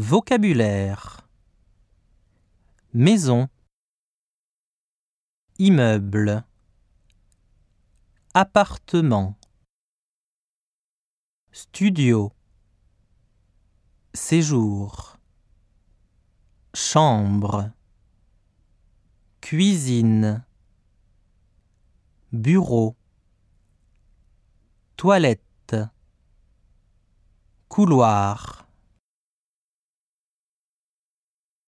Vocabulaire. Maison. Immeuble. Appartement. Studio. Séjour. Chambre. Cuisine. Bureau. Toilette. Couloir.